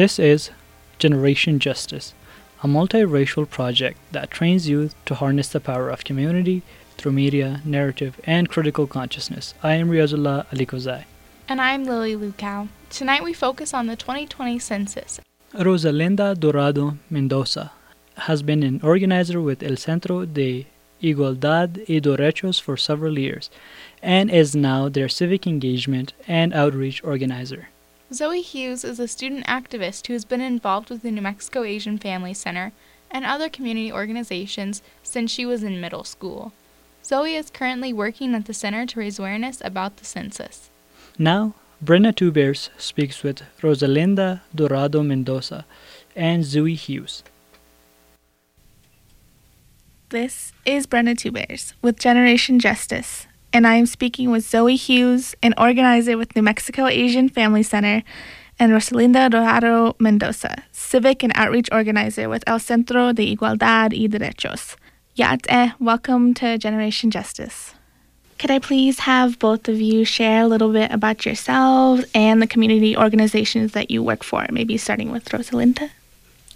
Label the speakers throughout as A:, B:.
A: This is Generation Justice, a multiracial project that trains youth to harness the power of community through media, narrative, and critical consciousness. I am Riazullah Alikozai.
B: And I'm Lily Lukow. Tonight we focus on the 2020 census.
A: Rosalinda Dorado Mendoza has been an organizer with El Centro de Igualdad y Derechos for several years and is now their civic engagement and outreach organizer.
B: Zoe Hughes is a student activist who has been involved with the New Mexico Asian Family Center and other community organizations since she was in middle school. Zoe is currently working at the center to raise awareness about the census.
A: Now, Brenna Two Bears speaks with Rosalinda Dorado Mendoza and Zoe Hughes.
C: This is Brenna Two Bears with Generation Justice, and I am speaking with Zoe Hughes, an organizer with New Mexico Asian Family Center, and Rosalinda Dorado Mendoza, civic and outreach organizer with El Centro de Igualdad y Derechos. Ya'at'eh, welcome to Generation Justice. Could I please have both of you share a little bit about yourselves and the community organizations that you work for, maybe starting with Rosalinda?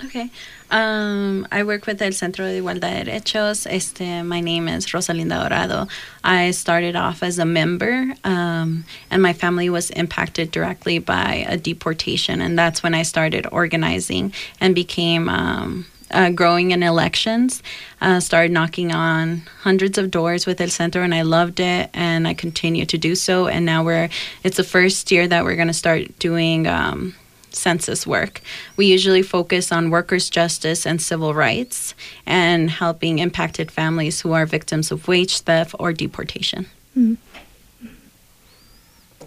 D: Okay. Um, I work with El Centro de Igualdad de Derechos. Este, my name is Rosalinda Dorado. I started off as a member, um, and my family was impacted directly by a deportation, and that's when I started organizing and became um, uh, growing in elections. Uh, started knocking on hundreds of doors with El Centro, and I loved it, and I continue to do so. And now we're it's the first year that we're going to start doing. Census work. We usually focus on workers' justice and civil rights and helping impacted families who are victims of wage theft or deportation.
C: Mm.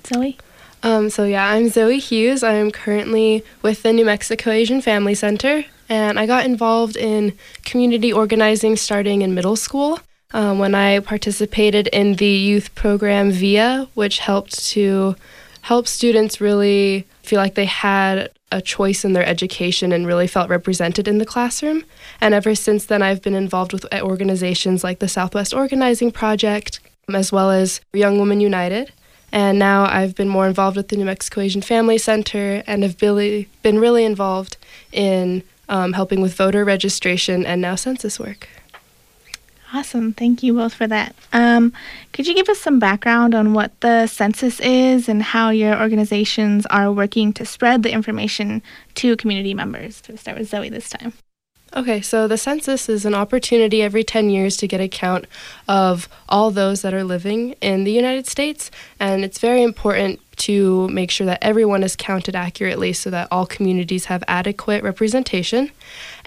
C: Zoe?
E: Um, so, yeah, I'm Zoe Hughes. I'm currently with the New Mexico Asian Family Center, and I got involved in community organizing starting in middle school. Um, when I participated in the youth program VIA, which helped to help students really feel like they had a choice in their education and really felt represented in the classroom. And ever since then, I've been involved with organizations like the Southwest Organizing Project, as well as Young Women United. And now I've been more involved with the New Mexico Asian Family Center and have really been really involved in um, helping with voter registration and now census work.
C: Awesome. Thank you both for that. Um, could you give us some background on what the census is and how your organizations are working to spread the information to community members? To start with Zoe this time.
E: Okay, so the census is an opportunity every 10 years to get a count of all those that are living in the United States, and it's very important to make sure that everyone is counted accurately so that all communities have adequate representation.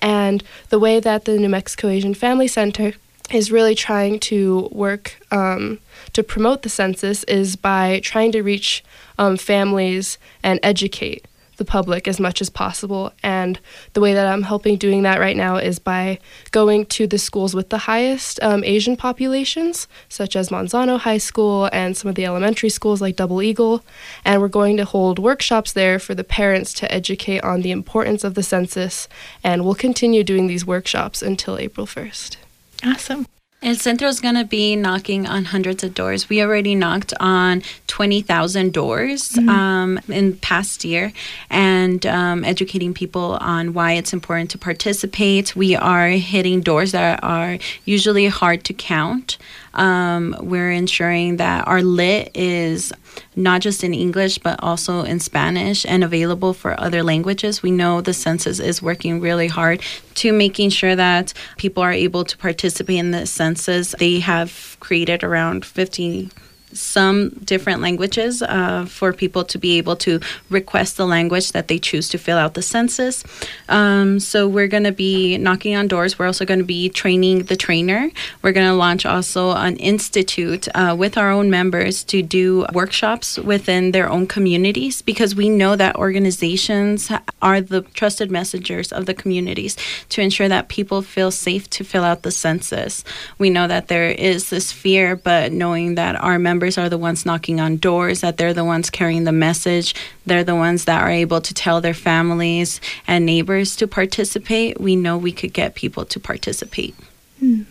E: And the way that the New Mexico Asian Family Center is really trying to work um, to promote the census is by trying to reach um, families and educate the public as much as possible. And the way that I'm helping doing that right now is by going to the schools with the highest um, Asian populations, such as Manzano High School and some of the elementary schools like Double Eagle. And we're going to hold workshops there for the parents to educate on the importance of the census. And we'll continue doing these workshops until April 1st.
C: Awesome.
D: El Centro is going to be knocking on hundreds of doors. We already knocked on 20,000 doors mm-hmm. um, in past year and um, educating people on why it's important to participate. We are hitting doors that are usually hard to count. Um, we're ensuring that our lit is not just in English, but also in Spanish and available for other languages. We know the census is working really hard to making sure that people are able to participate in the census. They have created around 50 some different languages uh, for people to be able to request the language that they choose to fill out the census. Um, so we're going to be knocking on doors. We're also going to be training the trainer. We're going to launch also an institute uh, with our own members to do workshops within their own communities because we know that organizations are the trusted messengers of the communities to ensure that people feel safe to fill out the census. We know that there is this fear, but knowing that our members members are the ones knocking on doors, that they're the ones carrying the message, they're the ones that are able to tell their families and neighbors to participate, we know we could get people to participate.
C: Hmm.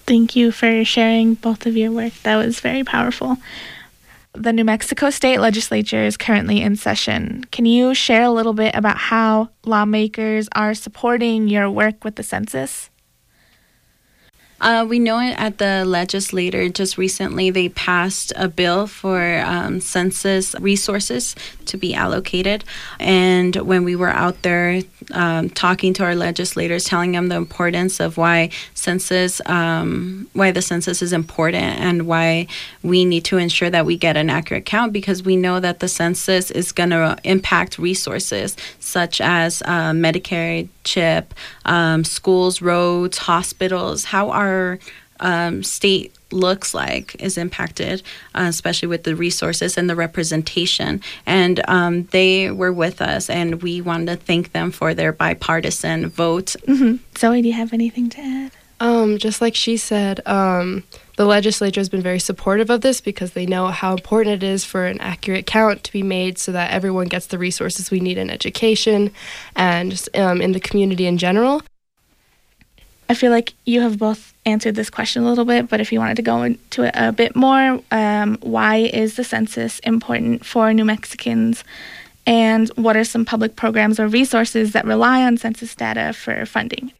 C: Thank you for sharing both of your work. That was very powerful. the New Mexico State Legislature is currently in session. Can you share a little bit about how lawmakers are supporting your work with the census?
D: Uh, we know it at the legislature just recently they passed a bill for um, census resources to be allocated. And when we were out there um, talking to our legislators, telling them the importance of why census, um, why the census is important, and why we need to ensure that we get an accurate count, because we know that the census is going to impact resources such as uh, Medicare chip, um, schools, roads, hospitals. How our um, state looks like is impacted, uh, especially with the resources and the representation. And um, they were with us, and we wanted to thank them for their bipartisan vote.
C: Mm-hmm. Zoe, do you have anything to add?
E: Um, just like she said, um, the legislature has been very supportive of this because they know how important it is for an accurate count to be made so that everyone gets the resources we need in education and um, in the community in general.
C: I feel like you have both answered this question a little bit, but if you wanted to go into it a bit more, um, why is the census important for New Mexicans? And what are some public programs or resources that rely on census data for funding?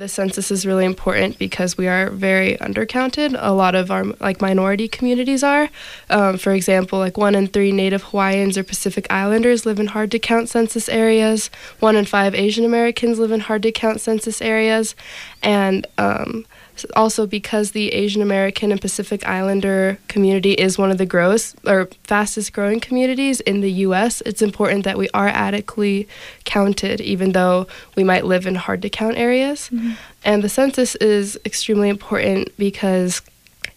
E: The census is really important because we are very undercounted. A lot of our like minority communities are. Um, for example, like one in three Native Hawaiians or Pacific Islanders live in hard to count census areas. One in five Asian Americans live in hard to count census areas, and um, also because the Asian American and Pacific Islander community is one of the gross or fastest growing communities in the US, it's important that we are adequately counted even though we might live in hard to count areas. Mm-hmm. And the census is extremely important because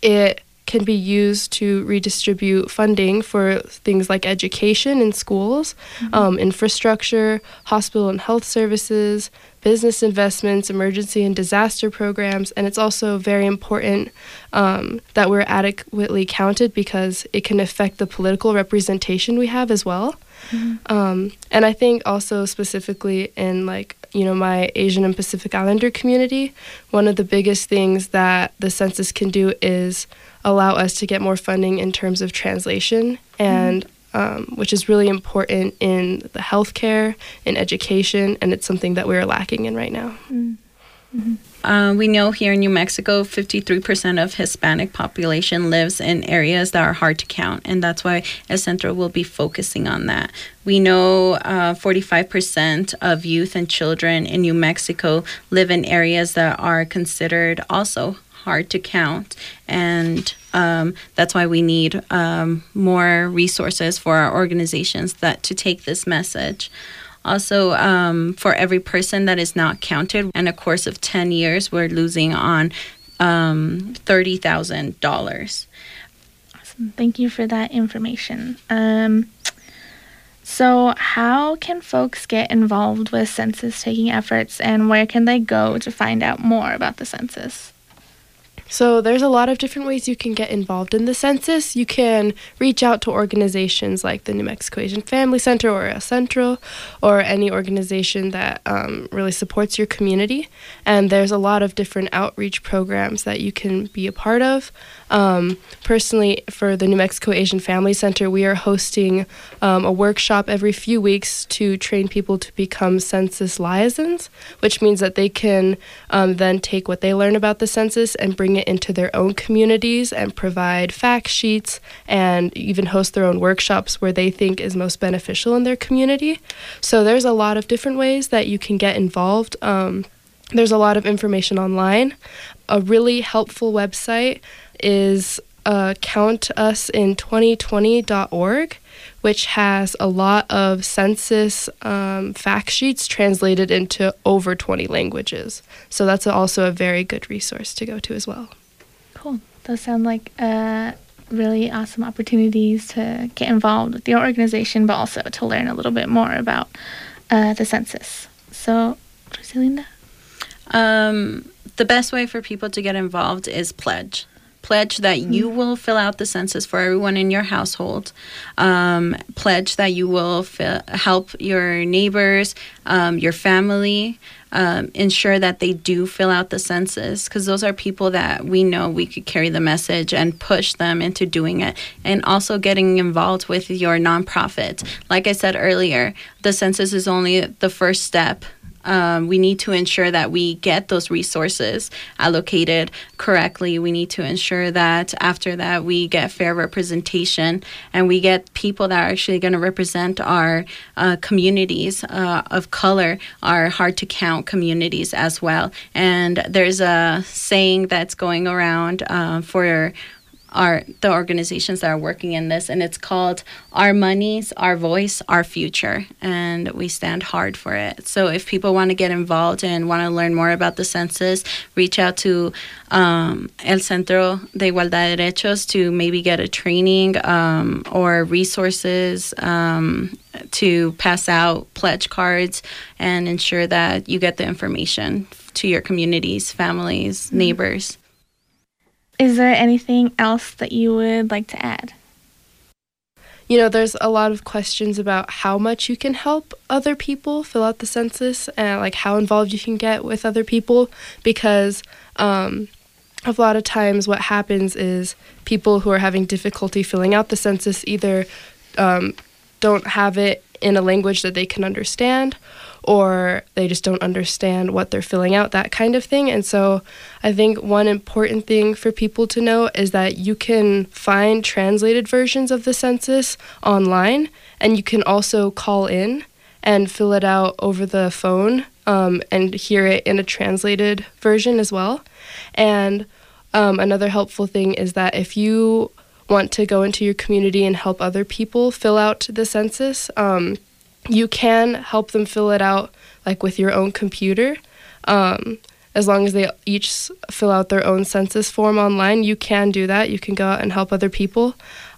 E: it can be used to redistribute funding for things like education in schools, mm-hmm. um, infrastructure, hospital and health services, business investments, emergency and disaster programs, and it's also very important um, that we're adequately counted because it can affect the political representation we have as well. Mm-hmm. Um, and I think also specifically in like you know my Asian and Pacific Islander community, one of the biggest things that the census can do is allow us to get more funding in terms of translation and um, which is really important in the healthcare, in education, and it's something that we're lacking in right now.
D: Mm-hmm. Uh, we know here in New Mexico, 53% of Hispanic population lives in areas that are hard to count, and that's why El will be focusing on that. We know uh, 45% of youth and children in New Mexico live in areas that are considered also hard to count, and um, that's why we need um, more resources for our organizations that to take this message. Also, um, for every person that is not counted, in a course of 10 years, we're losing on um, $30,000.
C: Awesome. Thank you for that information. Um, so, how can folks get involved with census taking efforts and where can they go to find out more about the census?
E: So there's a lot of different ways you can get involved in the census. You can reach out to organizations like the New Mexico Asian Family Center or El Centro or any organization that um, really supports your community. And there's a lot of different outreach programs that you can be a part of. Um, personally, for the New Mexico Asian Family Center, we are hosting um, a workshop every few weeks to train people to become census liaisons, which means that they can um, then take what they learn about the census and bring it into their own communities and provide fact sheets and even host their own workshops where they think is most beneficial in their community. So there's a lot of different ways that you can get involved. Um, there's a lot of information online. A really helpful website is uh, countusin2020.org, which has a lot of census um, fact sheets translated into over 20 languages. So that's also a very good resource to go to as well.
C: Cool. Those sound like uh, really awesome opportunities to get involved with your organization, but also to learn a little bit more about uh, the census. So, Rosalinda?
D: Um, the best way for people to get involved is pledge. Pledge that you will fill out the census for everyone in your household. Um, pledge that you will fi- help your neighbors, um, your family. Um, ensure that they do fill out the census because those are people that we know we could carry the message and push them into doing it. And also getting involved with your nonprofit. Like I said earlier, the census is only the first step um, we need to ensure that we get those resources allocated correctly. We need to ensure that after that we get fair representation and we get people that are actually going to represent our uh, communities uh, of color, our hard to count communities as well. And there's a saying that's going around uh, for are the organizations that are working in this, and it's called Our Monies, Our Voice, Our Future, and we stand hard for it. So if people want to get involved and want to learn more about the census, reach out to um, El Centro de Igualdad de Derechos to maybe get a training um, or resources um, to pass out pledge cards and ensure that you get the information to your communities, families, neighbors.
C: Is there anything else that you would like to add?
E: You know, there's a lot of questions about how much you can help other people fill out the census and like how involved you can get with other people because um, a lot of times what happens is people who are having difficulty filling out the census either um, don't have it in a language that they can understand or they just don't understand what they're filling out, that kind of thing. And so I think one important thing for people to know is that you can find translated versions of the census online, and you can also call in and fill it out over the phone um, and hear it in a translated version as well. And um, another helpful thing is that if you want to go into your community and help other people fill out the census, um, you can help them fill it out like with your own computer. Um, as long as they each fill out their own census form online, you can do that. You can go out and help other people.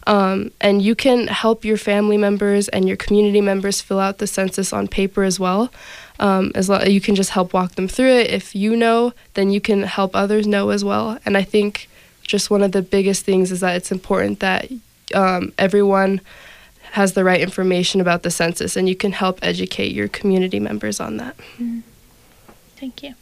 E: Um, and you can help your family members and your community members fill out the census on paper as well. Um, as lo- you can just help walk them through it. If you know, then you can help others know as well. And I think just one of the biggest things is that it's important that um, everyone has the right information about the census and you can help educate your community members on that.
C: Mm. Thank you.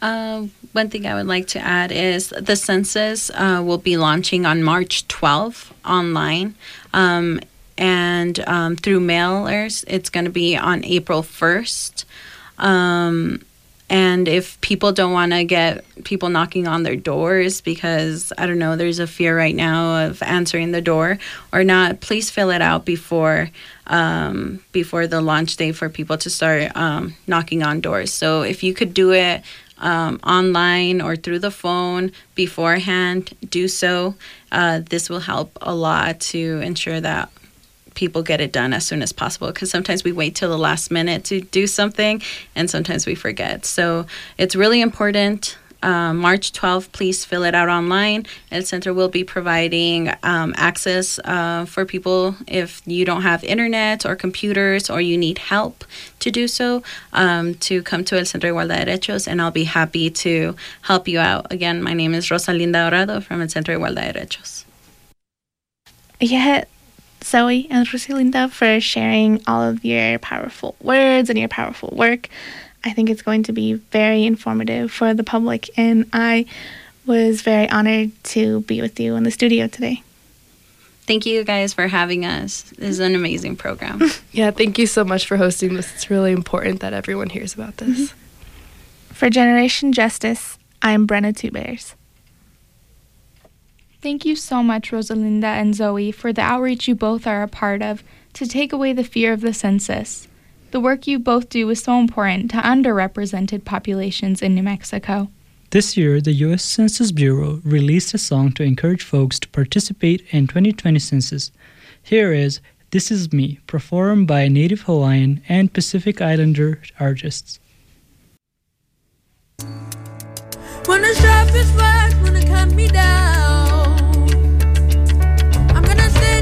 D: Uh, one thing I would like to add is the census uh, will be launching on March 12th online. Um, and um, through mailers, it's going to be on April 1st. Um, and if people don't want to get people knocking on their doors because, I don't know, there's a fear right now of answering the door or not, please fill it out before um, before the launch day for people to start um, knocking on doors. So if you could do it um, online or through the phone beforehand, do so. Uh, this will help a lot to ensure that people get it done as soon as possible because sometimes we wait till the last minute to do something and sometimes we forget. So it's really important. Um, March 12th, please fill it out online. El Centro will be providing um, access uh, for people if you don't have internet or computers or you need help to do so um, to come to El Centro Igualdad de Derechos and I'll be happy to help you out. Again, my name is Rosalinda Dorado from El Centro Igualdad de Derechos.
C: Yeah, Zoe and Rosalinda for sharing all of your powerful words and your powerful work. I think it's going to be very informative for the public, and I was very honored to be with you in the studio today.
D: Thank you guys for having us. This is an amazing program.
E: Yeah, thank you so much for hosting this. It's really important that everyone hears about this. Mm-hmm.
C: For Generation Justice, I'm Brenna Two Bears.
B: Thank you so much, Rosalinda and Zoe, for the outreach you both are a part of to take away the fear of the census. The work you both do is so important to underrepresented populations in New Mexico.
A: This year, the U.S. Census Bureau released a song to encourage folks to participate in 2020 census. Here is This Is Me, performed by Native Hawaiian and Pacific Islander artists.
F: When the sharpest words wanna cut me down,